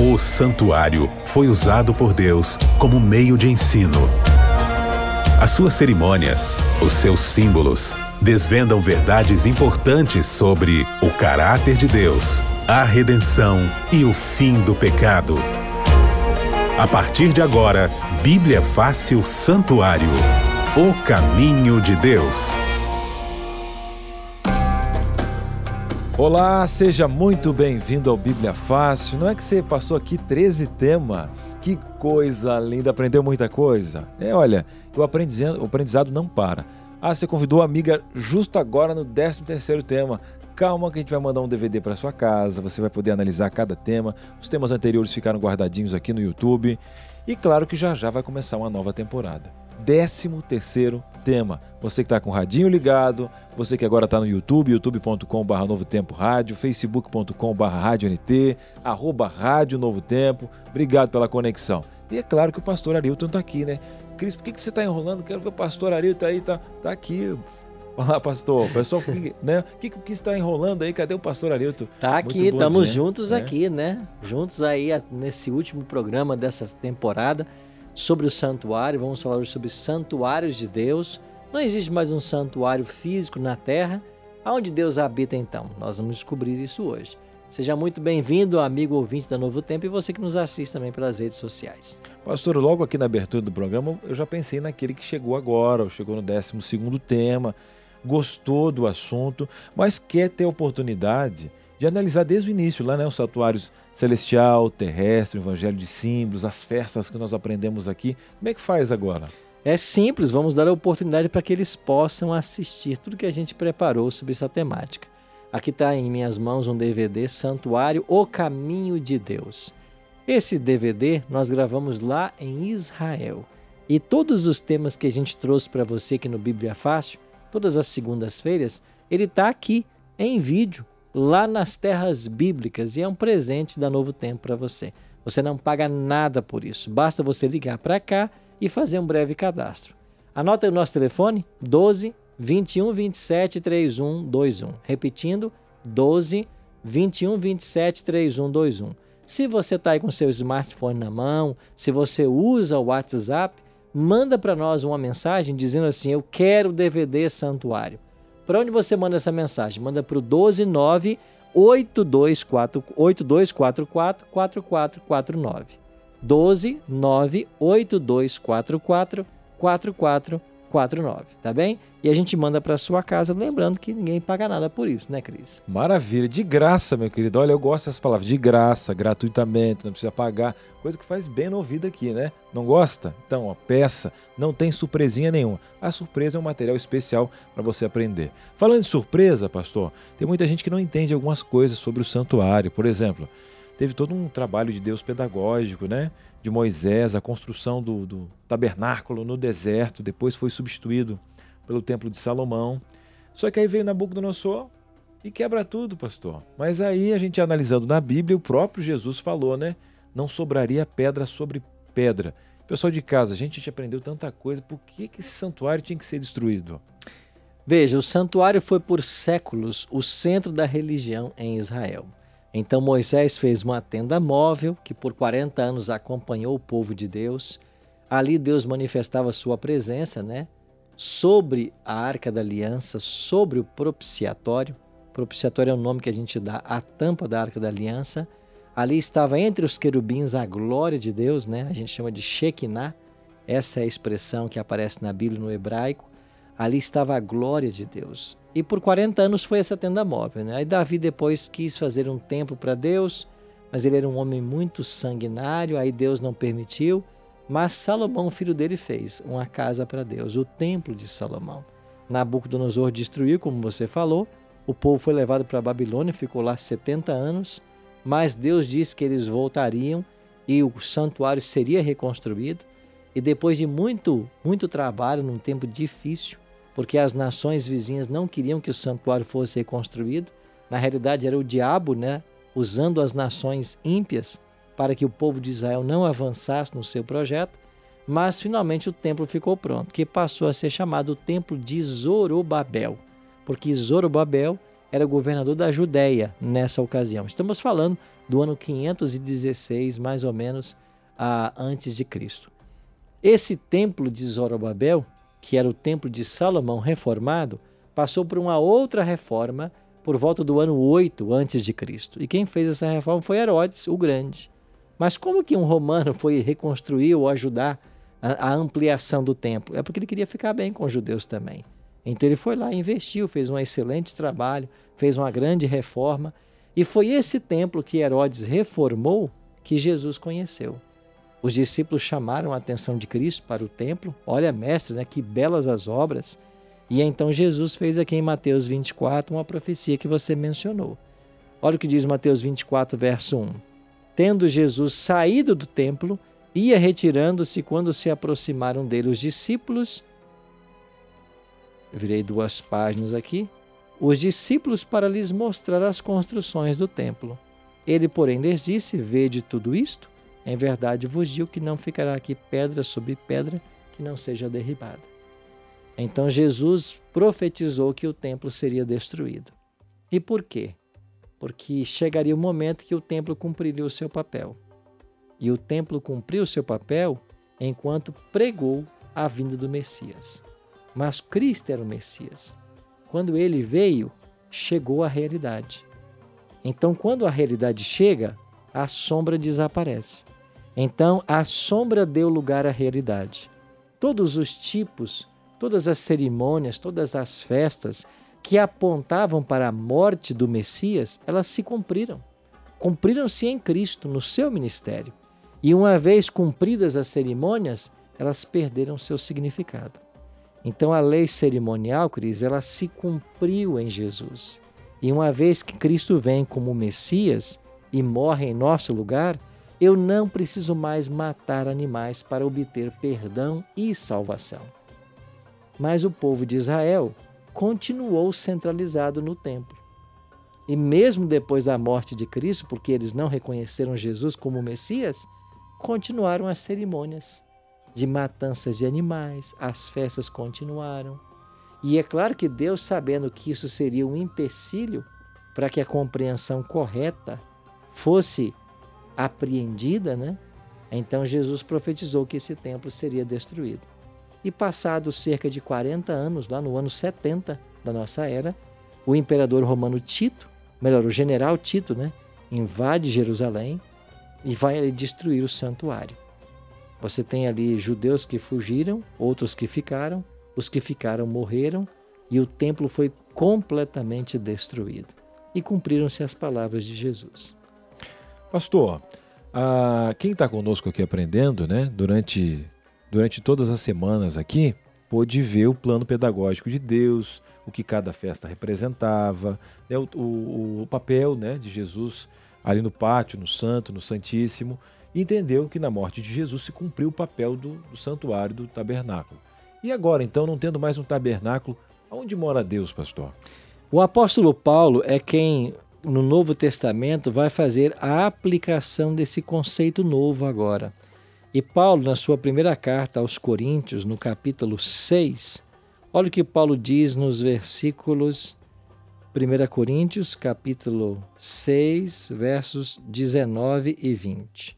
O santuário foi usado por Deus como meio de ensino. As suas cerimônias, os seus símbolos, desvendam verdades importantes sobre o caráter de Deus, a redenção e o fim do pecado. A partir de agora, Bíblia Fácil Santuário O caminho de Deus. Olá, seja muito bem-vindo ao Bíblia Fácil. Não é que você passou aqui 13 temas? Que coisa linda, aprendeu muita coisa. É, olha, o aprendizado, não para. Ah, você convidou a amiga justo agora no 13 terceiro tema. Calma que a gente vai mandar um DVD para sua casa, você vai poder analisar cada tema. Os temas anteriores ficaram guardadinhos aqui no YouTube. E claro que já já vai começar uma nova temporada. 13 terceiro tema. Você que está com o radinho ligado, você que agora está no YouTube, youtube.com.br Novo Tempo Rádio, facebook.com.br Rádio NT, arroba Rádio Novo Tempo. Obrigado pela conexão. E é claro que o pastor Arilton está aqui, né? Cris, por que, que você está enrolando? Quero ver o pastor Arilton aí, tá, tá aqui. Olá, pastor. O pessoal, né? O que, que está enrolando aí? Cadê o pastor Arilton? Tá aqui, estamos juntos é. aqui, né? Juntos aí nesse último programa dessa temporada sobre o santuário. Vamos falar sobre santuários de Deus. Não existe mais um santuário físico na terra. Aonde Deus habita então? Nós vamos descobrir isso hoje. Seja muito bem-vindo, amigo ouvinte da Novo Tempo e você que nos assiste também pelas redes sociais. Pastor, logo aqui na abertura do programa, eu já pensei naquele que chegou agora, ou chegou no 12 tema, gostou do assunto, mas quer ter oportunidade de analisar desde o início, lá, né, os santuários celestial, terrestre, o evangelho de símbolos, as festas que nós aprendemos aqui. Como é que faz agora? É simples, vamos dar a oportunidade para que eles possam assistir tudo que a gente preparou sobre essa temática. Aqui está em minhas mãos um DVD Santuário O Caminho de Deus. Esse DVD nós gravamos lá em Israel. E todos os temas que a gente trouxe para você aqui no Bíblia Fácil, todas as segundas-feiras, ele está aqui em vídeo, lá nas terras bíblicas, e é um presente da Novo Tempo para você. Você não paga nada por isso, basta você ligar para cá e fazer um breve cadastro. Anota o nosso telefone: 12 21 27 31 21. Repetindo, 12 21 27 31 21. Se você está aí com seu smartphone na mão, se você usa o WhatsApp, manda para nós uma mensagem dizendo assim: Eu quero DVD Santuário. Para onde você manda essa mensagem? Manda para o 129 8244 4449. 12 9 8244 4449. 49, tá bem? E a gente manda para sua casa, lembrando que ninguém paga nada por isso, né, Cris? Maravilha, de graça, meu querido. Olha, eu gosto dessas palavras, de graça, gratuitamente, não precisa pagar, coisa que faz bem no ouvido aqui, né? Não gosta? Então, ó, peça, não tem surpresinha nenhuma. A surpresa é um material especial para você aprender. Falando de surpresa, pastor, tem muita gente que não entende algumas coisas sobre o santuário, por exemplo teve todo um trabalho de Deus pedagógico, né? De Moisés, a construção do, do tabernáculo no deserto, depois foi substituído pelo templo de Salomão. Só que aí veio Nabucodonosor e quebra tudo, pastor. Mas aí a gente analisando na Bíblia, o próprio Jesus falou, né? Não sobraria pedra sobre pedra. Pessoal de casa, a gente aprendeu tanta coisa, por que, que esse santuário tinha que ser destruído? Veja, o santuário foi por séculos o centro da religião em Israel. Então Moisés fez uma tenda móvel que por 40 anos acompanhou o povo de Deus. Ali Deus manifestava sua presença, né? Sobre a arca da aliança, sobre o propiciatório. Propiciatório é o nome que a gente dá à tampa da arca da aliança. Ali estava entre os querubins a glória de Deus, né? A gente chama de Shekinah. Essa é a expressão que aparece na Bíblia no hebraico. Ali estava a glória de Deus. E por 40 anos foi essa tenda móvel. Né? Aí Davi depois quis fazer um templo para Deus, mas ele era um homem muito sanguinário, aí Deus não permitiu. Mas Salomão, filho dele, fez uma casa para Deus, o templo de Salomão. Nabucodonosor destruiu, como você falou, o povo foi levado para a Babilônia, ficou lá 70 anos, mas Deus disse que eles voltariam e o santuário seria reconstruído. E depois de muito, muito trabalho, num tempo difícil, porque as nações vizinhas não queriam que o santuário fosse reconstruído. Na realidade, era o diabo, né, usando as nações ímpias para que o povo de Israel não avançasse no seu projeto. Mas finalmente o templo ficou pronto, que passou a ser chamado o templo de Zorobabel, porque Zorobabel era governador da Judéia nessa ocasião. Estamos falando do ano 516, mais ou menos, a, antes de Cristo. Esse templo de Zorobabel, que era o templo de Salomão reformado, passou por uma outra reforma por volta do ano 8 antes de Cristo. E quem fez essa reforma foi Herodes o Grande. Mas como que um romano foi reconstruir ou ajudar a, a ampliação do templo? É porque ele queria ficar bem com os judeus também. Então ele foi lá, investiu, fez um excelente trabalho, fez uma grande reforma. E foi esse templo que Herodes reformou que Jesus conheceu. Os discípulos chamaram a atenção de Cristo para o templo. Olha, mestre, né, que belas as obras. E então Jesus fez aqui em Mateus 24 uma profecia que você mencionou. Olha o que diz Mateus 24, verso 1. Tendo Jesus saído do templo, ia retirando-se quando se aproximaram dele os discípulos. virei duas páginas aqui. Os discípulos para lhes mostrar as construções do templo. Ele, porém, lhes disse: Vede tudo isto? Em verdade vos digo que não ficará aqui pedra sobre pedra que não seja derribada. Então Jesus profetizou que o templo seria destruído. E por quê? porque chegaria o momento que o templo cumpriria o seu papel. E o templo cumpriu o seu papel enquanto pregou a vinda do Messias. Mas Cristo era o Messias. Quando ele veio, chegou a realidade. Então, quando a realidade chega, a sombra desaparece. Então, a sombra deu lugar à realidade. Todos os tipos, todas as cerimônias, todas as festas, que apontavam para a morte do Messias, elas se cumpriram. Cumpriram-se em Cristo, no seu ministério. E uma vez cumpridas as cerimônias, elas perderam seu significado. Então a lei cerimonial, Cris, ela se cumpriu em Jesus. E uma vez que Cristo vem como Messias e morre em nosso lugar, eu não preciso mais matar animais para obter perdão e salvação. Mas o povo de Israel continuou centralizado no templo. E mesmo depois da morte de Cristo, porque eles não reconheceram Jesus como Messias, continuaram as cerimônias de matanças de animais, as festas continuaram. E é claro que Deus, sabendo que isso seria um empecilho para que a compreensão correta fosse apreendida, né? Então Jesus profetizou que esse templo seria destruído. E passados cerca de 40 anos, lá no ano 70 da nossa era, o imperador romano Tito, melhor, o general Tito, né, invade Jerusalém e vai destruir o santuário. Você tem ali judeus que fugiram, outros que ficaram, os que ficaram morreram e o templo foi completamente destruído. E cumpriram-se as palavras de Jesus. Pastor, ah, quem está conosco aqui aprendendo, né, durante durante todas as semanas aqui, pôde ver o plano pedagógico de Deus, o que cada festa representava, né, o, o, o, papel né, de Jesus ali no pátio, no santo, no santíssimo, e entendeu que na morte de Jesus se cumpriu o papel do, do santuário, do tabernáculo. E agora, então, não tendo mais um tabernáculo, aonde mora Deus, pastor? O apóstolo Paulo é quem, no Novo Testamento, vai fazer a aplicação desse conceito novo agora. E Paulo, na sua primeira carta aos Coríntios, no capítulo 6, olha o que Paulo diz nos versículos 1 Coríntios, capítulo 6, versos 19 e 20.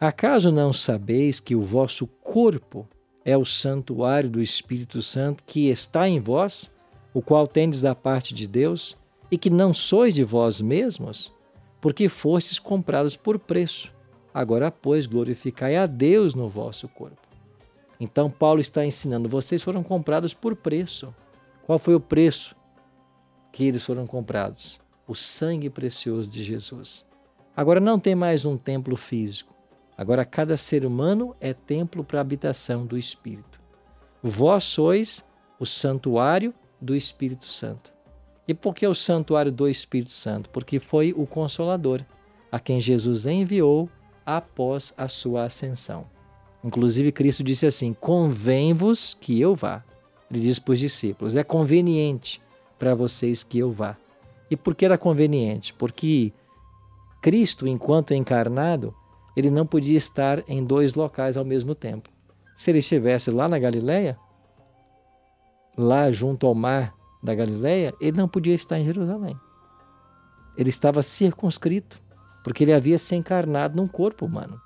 Acaso não sabeis que o vosso corpo é o santuário do Espírito Santo que está em vós, o qual tendes da parte de Deus, e que não sois de vós mesmos, porque fostes comprados por preço? Agora, pois, glorificai a Deus no vosso corpo. Então, Paulo está ensinando: vocês foram comprados por preço. Qual foi o preço que eles foram comprados? O sangue precioso de Jesus. Agora não tem mais um templo físico. Agora cada ser humano é templo para a habitação do Espírito. Vós sois o santuário do Espírito Santo. E por que o santuário do Espírito Santo? Porque foi o Consolador, a quem Jesus enviou após a sua ascensão. Inclusive, Cristo disse assim: Convém-vos que eu vá. Ele disse para os discípulos: É conveniente para vocês que eu vá. E por que era conveniente? Porque Cristo, enquanto encarnado, ele não podia estar em dois locais ao mesmo tempo. Se ele estivesse lá na Galileia, lá junto ao mar da Galileia, ele não podia estar em Jerusalém. Ele estava circunscrito, porque ele havia se encarnado num corpo humano.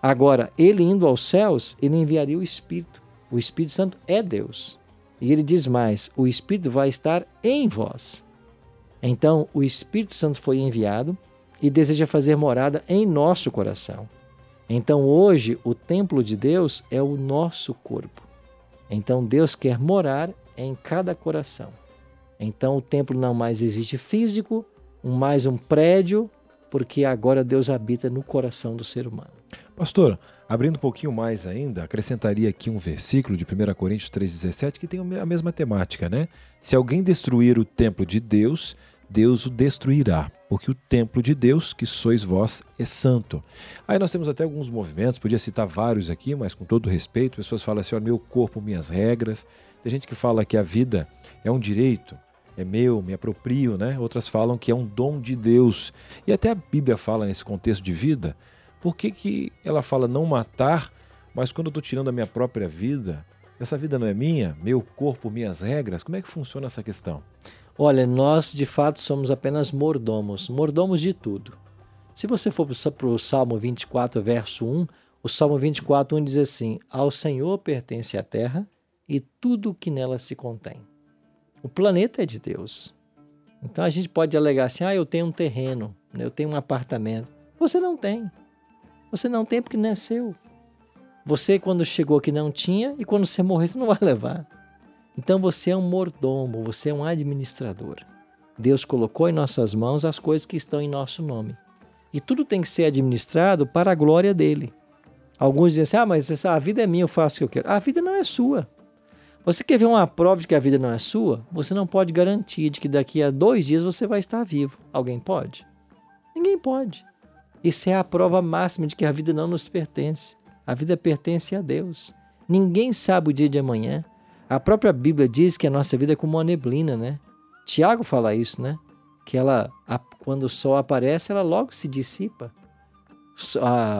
Agora, ele indo aos céus, ele enviaria o Espírito. O Espírito Santo é Deus. E ele diz mais: o Espírito vai estar em vós. Então, o Espírito Santo foi enviado e deseja fazer morada em nosso coração. Então, hoje, o templo de Deus é o nosso corpo. Então, Deus quer morar em cada coração. Então, o templo não mais existe físico, mais um prédio, porque agora Deus habita no coração do ser humano. Pastor, abrindo um pouquinho mais ainda, acrescentaria aqui um versículo de 1 Coríntios 3,17 que tem a mesma temática, né? Se alguém destruir o templo de Deus, Deus o destruirá, porque o templo de Deus, que sois vós, é santo. Aí nós temos até alguns movimentos, podia citar vários aqui, mas com todo respeito, pessoas falam assim: ó, meu corpo, minhas regras. Tem gente que fala que a vida é um direito, é meu, me aproprio, né? Outras falam que é um dom de Deus. E até a Bíblia fala nesse contexto de vida, por que, que ela fala não matar, mas quando eu estou tirando a minha própria vida, essa vida não é minha, meu corpo, minhas regras? Como é que funciona essa questão? Olha, nós de fato somos apenas mordomos, mordomos de tudo. Se você for para o Salmo 24, verso 1, o Salmo 24, 1 diz assim: Ao Senhor pertence a terra e tudo o que nela se contém. O planeta é de Deus. Então a gente pode alegar assim: ah, eu tenho um terreno, né, eu tenho um apartamento. Você não tem. Você não tem porque não é seu. Você, quando chegou aqui, não tinha, e quando você morrer, você não vai levar. Então você é um mordomo, você é um administrador. Deus colocou em nossas mãos as coisas que estão em nosso nome. E tudo tem que ser administrado para a glória dele. Alguns dizem assim: ah, mas a vida é minha, eu faço o que eu quero. A vida não é sua. Você quer ver uma prova de que a vida não é sua? Você não pode garantir de que daqui a dois dias você vai estar vivo. Alguém pode? Ninguém pode. Isso é a prova máxima de que a vida não nos pertence. A vida pertence a Deus. Ninguém sabe o dia de amanhã. A própria Bíblia diz que a nossa vida é como uma neblina, né? Tiago fala isso, né? Que ela, quando o sol aparece, ela logo se dissipa.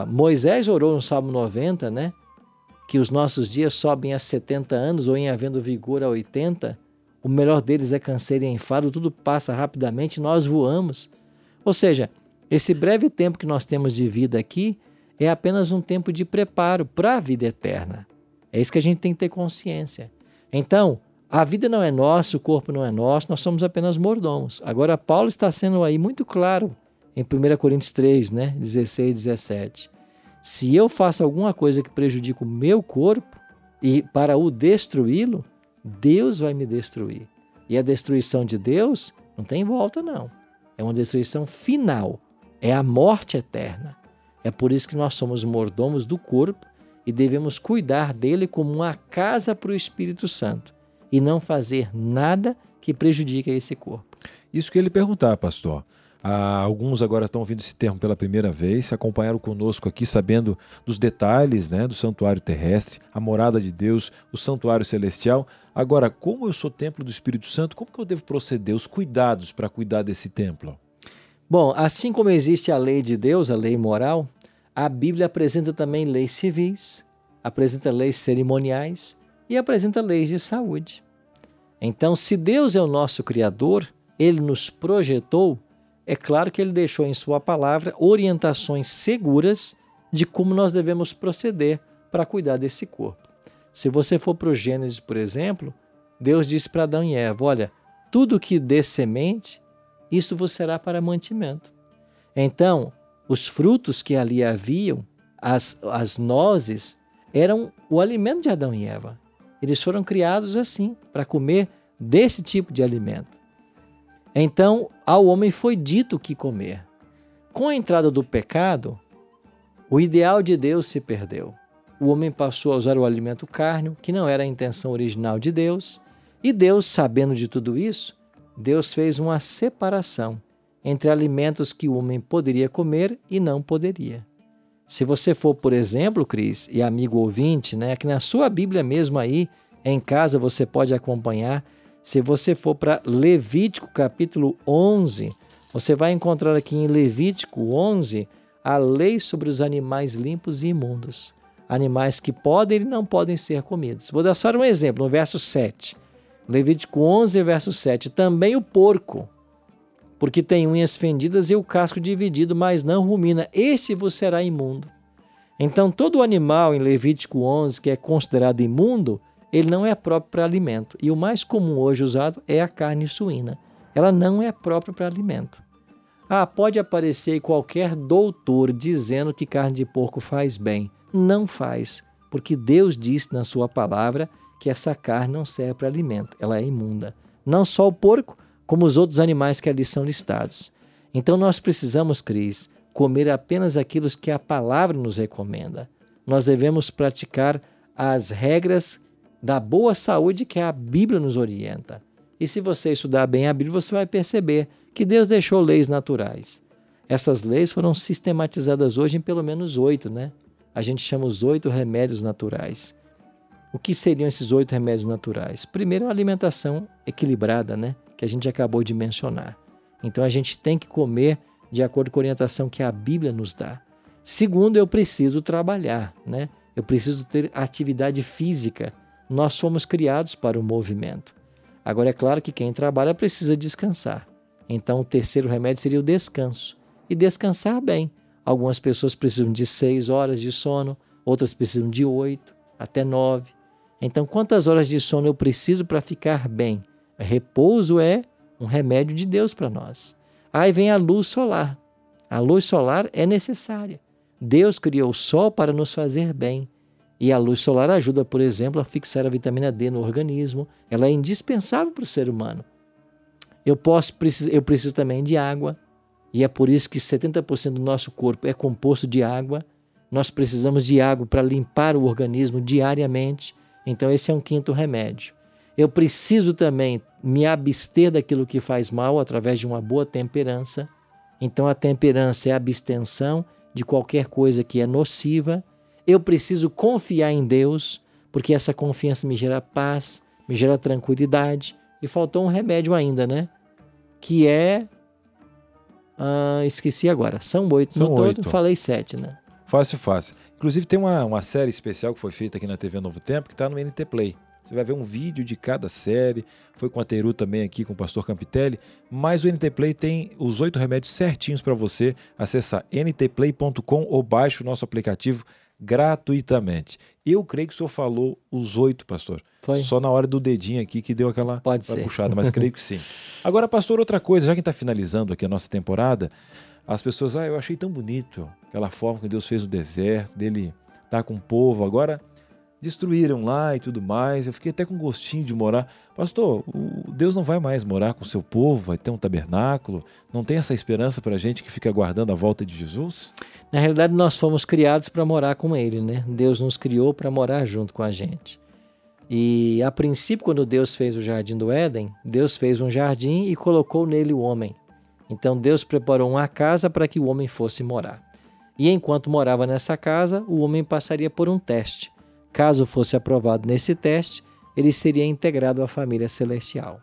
Moisés orou no Salmo 90, né? Que os nossos dias sobem a 70 anos ou em havendo vigor a 80, o melhor deles é canseiro e enfado, tudo passa rapidamente, nós voamos. Ou seja, esse breve tempo que nós temos de vida aqui é apenas um tempo de preparo para a vida eterna. É isso que a gente tem que ter consciência. Então, a vida não é nossa, o corpo não é nosso, nós somos apenas mordomos. Agora, Paulo está sendo aí muito claro em 1 Coríntios 3, né, 16 e 17. Se eu faço alguma coisa que prejudique o meu corpo e para o destruí-lo, Deus vai me destruir. E a destruição de Deus não tem volta, não. É uma destruição final. É a morte eterna. É por isso que nós somos mordomos do corpo e devemos cuidar dele como uma casa para o Espírito Santo e não fazer nada que prejudique esse corpo. Isso que ele perguntar, pastor. Ah, alguns agora estão ouvindo esse termo pela primeira vez, se acompanharam conosco aqui sabendo dos detalhes né, do santuário terrestre, a morada de Deus, o santuário celestial. Agora, como eu sou templo do Espírito Santo, como que eu devo proceder, os cuidados para cuidar desse templo? Bom, assim como existe a lei de Deus, a lei moral, a Bíblia apresenta também leis civis, apresenta leis cerimoniais e apresenta leis de saúde. Então, se Deus é o nosso Criador, Ele nos projetou é claro que ele deixou em sua palavra orientações seguras de como nós devemos proceder para cuidar desse corpo. Se você for para o Gênesis, por exemplo, Deus disse para Adão e Eva: Olha, tudo que dê semente, isso vos será para mantimento. Então, os frutos que ali haviam, as, as nozes, eram o alimento de Adão e Eva. Eles foram criados assim, para comer desse tipo de alimento. Então ao homem foi dito o que comer. Com a entrada do pecado, o ideal de Deus se perdeu. O homem passou a usar o alimento carne, que não era a intenção original de Deus, e Deus, sabendo de tudo isso, Deus fez uma separação entre alimentos que o homem poderia comer e não poderia. Se você for, por exemplo, Cris, e amigo ouvinte, né, que na sua Bíblia mesmo aí, em casa você pode acompanhar, se você for para Levítico capítulo 11, você vai encontrar aqui em Levítico 11 a lei sobre os animais limpos e imundos. Animais que podem e não podem ser comidos. Vou dar só um exemplo, no verso 7. Levítico 11, verso 7. Também o porco, porque tem unhas fendidas e o casco dividido, mas não rumina. Este vos será imundo. Então, todo animal em Levítico 11 que é considerado imundo, ele não é próprio para alimento. E o mais comum hoje usado é a carne suína. Ela não é própria para alimento. Ah, pode aparecer qualquer doutor dizendo que carne de porco faz bem. Não faz, porque Deus disse na sua palavra que essa carne não serve para alimento, ela é imunda. Não só o porco, como os outros animais que ali são listados. Então nós precisamos, Cris, comer apenas aquilo que a palavra nos recomenda. Nós devemos praticar as regras da boa saúde que a Bíblia nos orienta. E se você estudar bem a Bíblia, você vai perceber que Deus deixou leis naturais. Essas leis foram sistematizadas hoje em pelo menos oito, né? A gente chama os oito remédios naturais. O que seriam esses oito remédios naturais? Primeiro, a alimentação equilibrada, né? Que a gente acabou de mencionar. Então a gente tem que comer de acordo com a orientação que a Bíblia nos dá. Segundo, eu preciso trabalhar, né? Eu preciso ter atividade física. Nós fomos criados para o movimento. Agora é claro que quem trabalha precisa descansar. Então o terceiro remédio seria o descanso. E descansar bem. Algumas pessoas precisam de seis horas de sono, outras precisam de oito, até nove. Então, quantas horas de sono eu preciso para ficar bem? Repouso é um remédio de Deus para nós. Aí vem a luz solar. A luz solar é necessária. Deus criou o sol para nos fazer bem. E a luz solar ajuda, por exemplo, a fixar a vitamina D no organismo. Ela é indispensável para o ser humano. Eu, posso, eu preciso também de água. E é por isso que 70% do nosso corpo é composto de água. Nós precisamos de água para limpar o organismo diariamente. Então, esse é um quinto remédio. Eu preciso também me abster daquilo que faz mal através de uma boa temperança. Então, a temperança é a abstenção de qualquer coisa que é nociva. Eu preciso confiar em Deus, porque essa confiança me gera paz, me gera tranquilidade. E faltou um remédio ainda, né? Que é. Ah, esqueci agora. São oito. São no oito. todo, falei sete, né? Fácil, fácil. Inclusive tem uma, uma série especial que foi feita aqui na TV Novo Tempo que está no NT Play. Você vai ver um vídeo de cada série. Foi com a Teru também aqui, com o pastor Campitelli. Mas o NT Play tem os oito remédios certinhos para você acessar ntplay.com ou baixe o nosso aplicativo gratuitamente. Eu creio que o senhor falou os oito, pastor. Foi. Só na hora do dedinho aqui que deu aquela, Pode ser. puxada, mas creio que sim. Agora, pastor, outra coisa, já que está finalizando aqui a nossa temporada, as pessoas, ah, eu achei tão bonito aquela forma que Deus fez no deserto, dele estar tá com o povo. Agora destruíram lá e tudo mais. Eu fiquei até com gostinho de morar. Pastor, Deus não vai mais morar com o seu povo, vai ter um tabernáculo. Não tem essa esperança para a gente que fica aguardando a volta de Jesus? Na realidade, nós fomos criados para morar com Ele, né? Deus nos criou para morar junto com a gente. E a princípio, quando Deus fez o jardim do Éden, Deus fez um jardim e colocou nele o homem. Então Deus preparou uma casa para que o homem fosse morar. E enquanto morava nessa casa, o homem passaria por um teste. Caso fosse aprovado nesse teste, ele seria integrado à família celestial.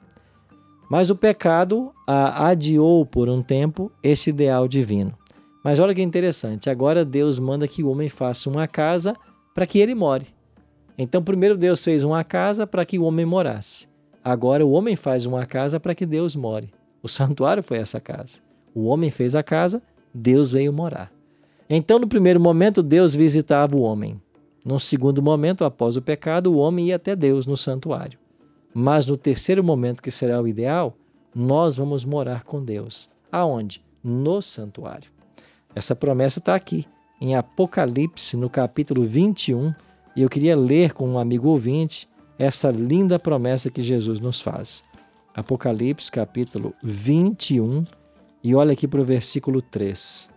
Mas o pecado adiou por um tempo esse ideal divino. Mas olha que interessante, agora Deus manda que o homem faça uma casa para que ele more. Então, primeiro Deus fez uma casa para que o homem morasse. Agora o homem faz uma casa para que Deus more. O santuário foi essa casa. O homem fez a casa, Deus veio morar. Então, no primeiro momento, Deus visitava o homem. No segundo momento, após o pecado, o homem ia até Deus no santuário. Mas no terceiro momento, que será o ideal, nós vamos morar com Deus. Aonde? No santuário. Essa promessa está aqui, em Apocalipse, no capítulo 21, e eu queria ler com um amigo ouvinte essa linda promessa que Jesus nos faz. Apocalipse, capítulo 21, e olha aqui para o versículo 3.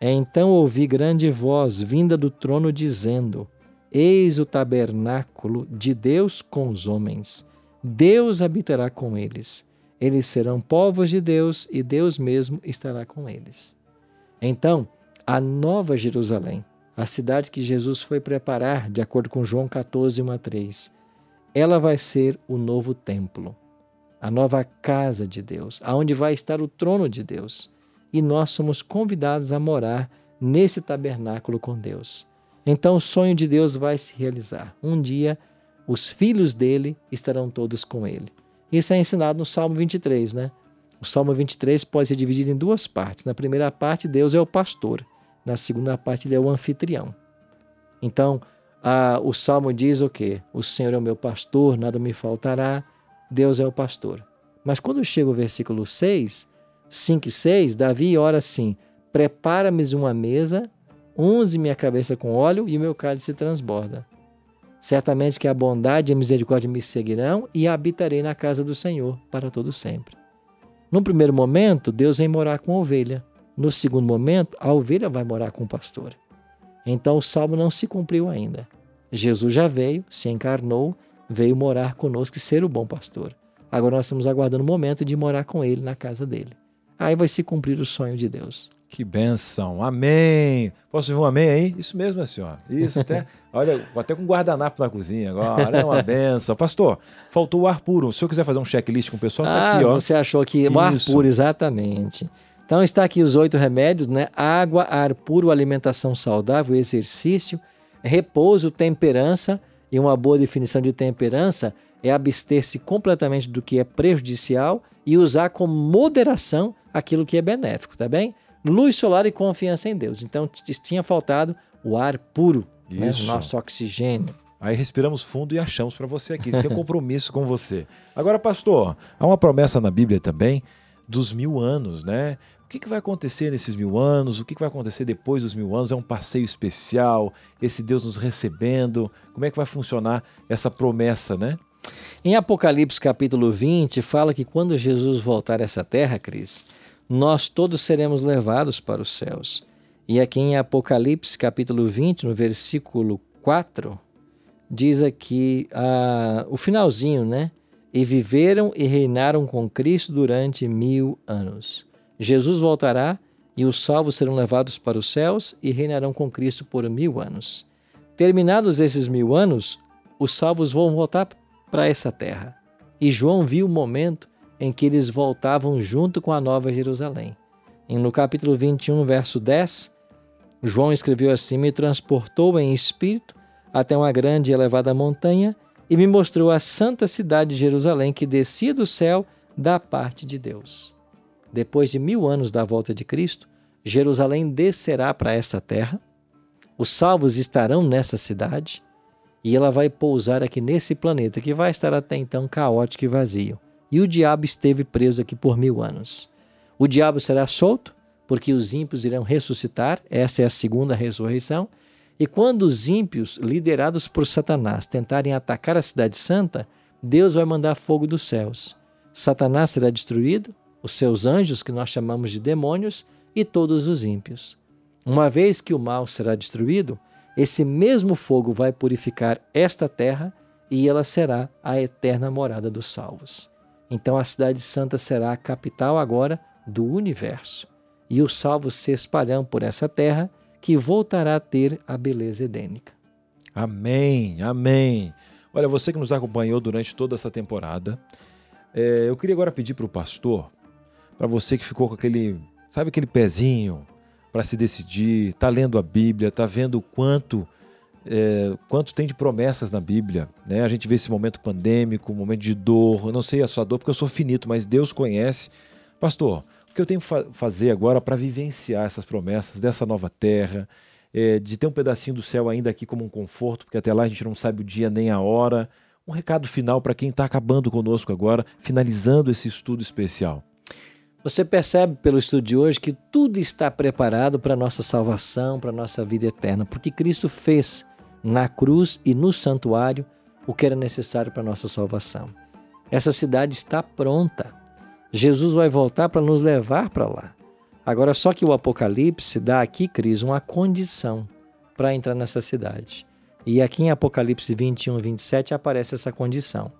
Então ouvi grande voz vinda do trono dizendo: Eis o tabernáculo de Deus com os homens. Deus habitará com eles. Eles serão povos de Deus e Deus mesmo estará com eles. Então, a nova Jerusalém, a cidade que Jesus foi preparar, de acordo com João 14, 1 a 3, ela vai ser o novo templo a nova casa de Deus, aonde vai estar o trono de Deus. E nós somos convidados a morar nesse tabernáculo com Deus. Então o sonho de Deus vai se realizar. Um dia os filhos dele estarão todos com ele. Isso é ensinado no Salmo 23, né? O Salmo 23 pode ser dividido em duas partes. Na primeira parte, Deus é o pastor. Na segunda parte, ele é o anfitrião. Então, a, o Salmo diz o quê? O Senhor é o meu pastor, nada me faltará. Deus é o pastor. Mas quando chega o versículo 6, 5 e 6, Davi ora assim: Prepara-me uma mesa, unze minha cabeça com óleo e o meu cálice se transborda. Certamente que a bondade e a misericórdia me seguirão e habitarei na casa do Senhor para todo sempre. No primeiro momento, Deus vem morar com a ovelha. No segundo momento, a ovelha vai morar com o pastor. Então o salmo não se cumpriu ainda. Jesus já veio, se encarnou, veio morar conosco e ser o bom pastor. Agora nós estamos aguardando o momento de morar com ele na casa dele. Aí vai se cumprir o sonho de Deus. Que benção. Amém. Posso ouvir um amém aí? Isso mesmo, senhor. Isso até. olha, até com guardanapo na cozinha agora. É uma benção. Pastor, faltou o ar puro. Se o senhor quiser fazer um checklist com o pessoal, tá ah, aqui, ó. Você achou que o ar puro, exatamente. Então está aqui os oito remédios, né? Água, ar puro, alimentação saudável, exercício, repouso, temperança. E uma boa definição de temperança é abster-se completamente do que é prejudicial e usar com moderação aquilo que é benéfico, tá bem? Luz solar e confiança em Deus. Então tinha faltado o ar puro, né? o nosso oxigênio. Aí respiramos fundo e achamos para você aqui. Isso é compromisso com você. Agora, pastor, há uma promessa na Bíblia também dos mil anos, né? Que, que vai acontecer nesses mil anos? O que, que vai acontecer depois dos mil anos? É um passeio especial? Esse Deus nos recebendo? Como é que vai funcionar essa promessa, né? Em Apocalipse capítulo 20, fala que quando Jesus voltar a essa terra, Cris, nós todos seremos levados para os céus. E aqui em Apocalipse capítulo 20, no versículo 4, diz aqui ah, o finalzinho, né? E viveram e reinaram com Cristo durante mil anos. Jesus voltará e os salvos serão levados para os céus e reinarão com Cristo por mil anos. Terminados esses mil anos, os salvos vão voltar para essa terra. E João viu o momento em que eles voltavam junto com a Nova Jerusalém. No capítulo 21, verso 10, João escreveu assim: Me transportou em espírito até uma grande e elevada montanha e me mostrou a santa cidade de Jerusalém que descia do céu da parte de Deus. Depois de mil anos da volta de Cristo, Jerusalém descerá para esta terra, os salvos estarão nessa cidade e ela vai pousar aqui nesse planeta que vai estar até então caótico e vazio. E o diabo esteve preso aqui por mil anos. O diabo será solto, porque os ímpios irão ressuscitar, essa é a segunda ressurreição. E quando os ímpios, liderados por Satanás, tentarem atacar a Cidade Santa, Deus vai mandar fogo dos céus. Satanás será destruído, os seus anjos, que nós chamamos de demônios, e todos os ímpios. Uma vez que o mal será destruído, esse mesmo fogo vai purificar esta terra e ela será a eterna morada dos salvos. Então a Cidade Santa será a capital agora do universo. E os salvos se espalham por essa terra que voltará a ter a beleza edênica. Amém, amém. Olha, você que nos acompanhou durante toda essa temporada, é, eu queria agora pedir para o pastor, para você que ficou com aquele, sabe aquele pezinho para se decidir, está lendo a Bíblia, está vendo o quanto é, quanto tem de promessas na Bíblia. Né? A gente vê esse momento pandêmico, momento de dor. Eu não sei a sua dor porque eu sou finito, mas Deus conhece. Pastor, o que eu tenho que fa fazer agora para vivenciar essas promessas dessa nova terra, é, de ter um pedacinho do céu ainda aqui como um conforto, porque até lá a gente não sabe o dia nem a hora. Um recado final para quem está acabando conosco agora, finalizando esse estudo especial. Você percebe pelo estudo de hoje que tudo está preparado para a nossa salvação, para a nossa vida eterna, porque Cristo fez na cruz e no santuário o que era necessário para a nossa salvação. Essa cidade está pronta. Jesus vai voltar para nos levar para lá. Agora, só que o Apocalipse dá aqui, Cris, uma condição para entrar nessa cidade. E aqui em Apocalipse 21, 27 aparece essa condição.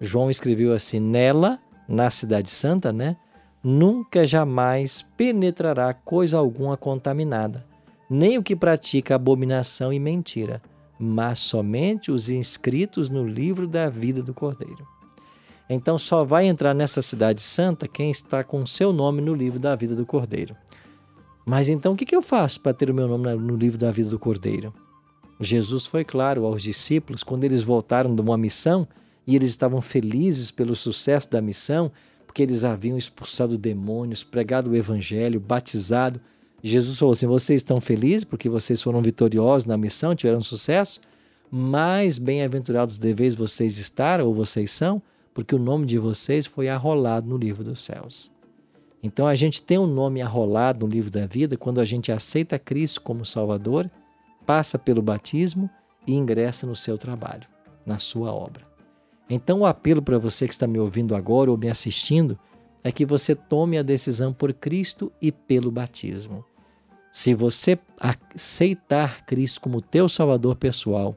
João escreveu assim: Nela, na Cidade Santa, né? Nunca jamais penetrará coisa alguma contaminada, nem o que pratica abominação e mentira, mas somente os inscritos no livro da vida do Cordeiro. Então só vai entrar nessa cidade santa quem está com seu nome no livro da vida do Cordeiro. Mas então o que eu faço para ter o meu nome no livro da vida do Cordeiro? Jesus foi claro aos discípulos quando eles voltaram de uma missão e eles estavam felizes pelo sucesso da missão, porque eles haviam expulsado demônios, pregado o evangelho, batizado. Jesus falou assim: Vocês estão felizes porque vocês foram vitoriosos na missão, tiveram sucesso? Mais bem-aventurados deveis vocês estar, ou vocês são, porque o nome de vocês foi arrolado no livro dos céus. Então a gente tem um nome arrolado no livro da vida quando a gente aceita Cristo como Salvador, passa pelo batismo e ingressa no seu trabalho, na sua obra. Então, o apelo para você que está me ouvindo agora ou me assistindo é que você tome a decisão por Cristo e pelo batismo. Se você aceitar Cristo como teu Salvador pessoal,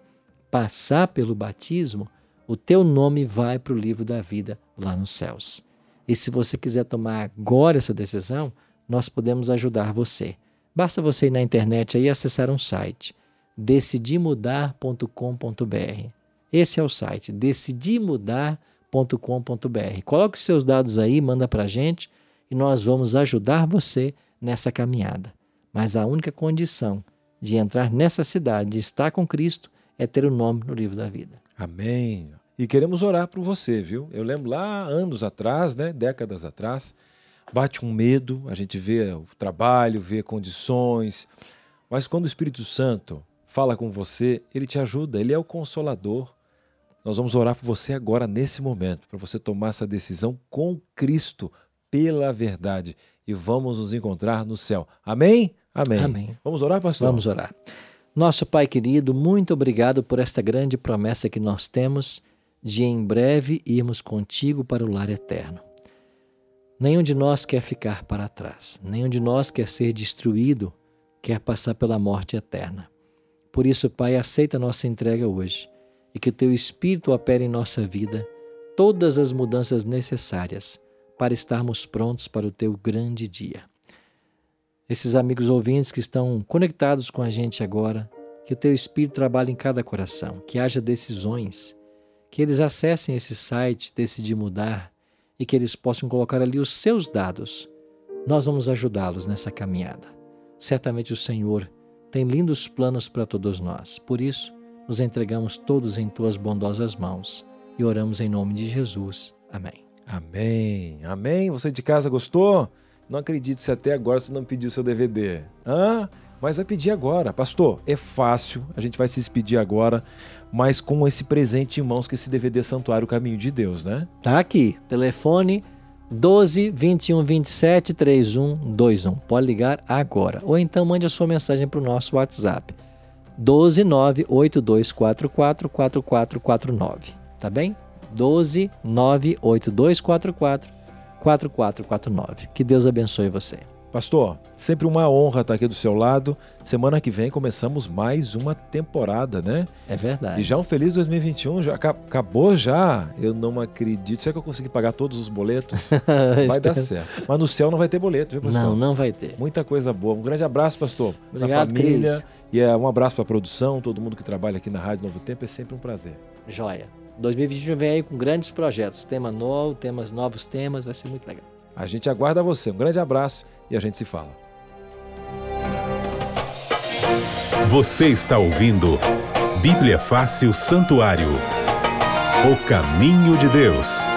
passar pelo batismo, o teu nome vai para o livro da vida lá nos céus. E se você quiser tomar agora essa decisão, nós podemos ajudar você. Basta você ir na internet e acessar um site decidimudar.com.br. Esse é o site, decidimudar.com.br. Coloque os seus dados aí, manda para a gente e nós vamos ajudar você nessa caminhada. Mas a única condição de entrar nessa cidade, de estar com Cristo, é ter o nome no livro da vida. Amém. E queremos orar por você, viu? Eu lembro lá anos atrás, né, décadas atrás, bate um medo, a gente vê o trabalho, vê condições, mas quando o Espírito Santo fala com você, ele te ajuda, ele é o consolador. Nós vamos orar por você agora, nesse momento, para você tomar essa decisão com Cristo, pela verdade. E vamos nos encontrar no céu. Amém? Amém. Amém. Vamos orar, pastor? Vamos orar. Nosso Pai querido, muito obrigado por esta grande promessa que nós temos de em breve irmos contigo para o lar eterno. Nenhum de nós quer ficar para trás, nenhum de nós quer ser destruído, quer passar pela morte eterna. Por isso, Pai, aceita a nossa entrega hoje e que teu Espírito opere em nossa vida todas as mudanças necessárias para estarmos prontos para o teu grande dia. Esses amigos ouvintes que estão conectados com a gente agora, que o teu Espírito trabalhe em cada coração, que haja decisões, que eles acessem esse site, decidir mudar e que eles possam colocar ali os seus dados. Nós vamos ajudá-los nessa caminhada. Certamente o Senhor tem lindos planos para todos nós. Por isso, nos entregamos todos em tuas bondosas mãos e oramos em nome de Jesus. Amém. Amém. Amém. Você de casa gostou? Não acredito se até agora você não pediu seu DVD. Hã? Mas vai pedir agora. Pastor, é fácil. A gente vai se despedir agora, mas com esse presente em mãos, que esse DVD Santuário o Caminho de Deus, né? Tá aqui. Telefone 12 21 27 31 21. Pode ligar agora. Ou então mande a sua mensagem para o nosso WhatsApp 12982444449. Tá bem? 12982444449. Que Deus abençoe você. Pastor, sempre uma honra estar aqui do seu lado. Semana que vem começamos mais uma temporada, né? É verdade. E já um feliz 2021, já acabou já. Eu não acredito. Será que eu consegui pagar todos os boletos? vai dar certo. Mas no céu não vai ter boleto, viu, pastor? Não, não vai ter. Muita coisa boa. Um grande abraço, pastor. Obrigado, na família. Cris. E é um abraço para a produção, todo mundo que trabalha aqui na Rádio Novo Tempo. É sempre um prazer. Joia. 2021 vem aí com grandes projetos. Tema novo, temas novos temas. Vai ser muito legal. A gente aguarda você. Um grande abraço e a gente se fala. Você está ouvindo Bíblia Fácil Santuário. O caminho de Deus.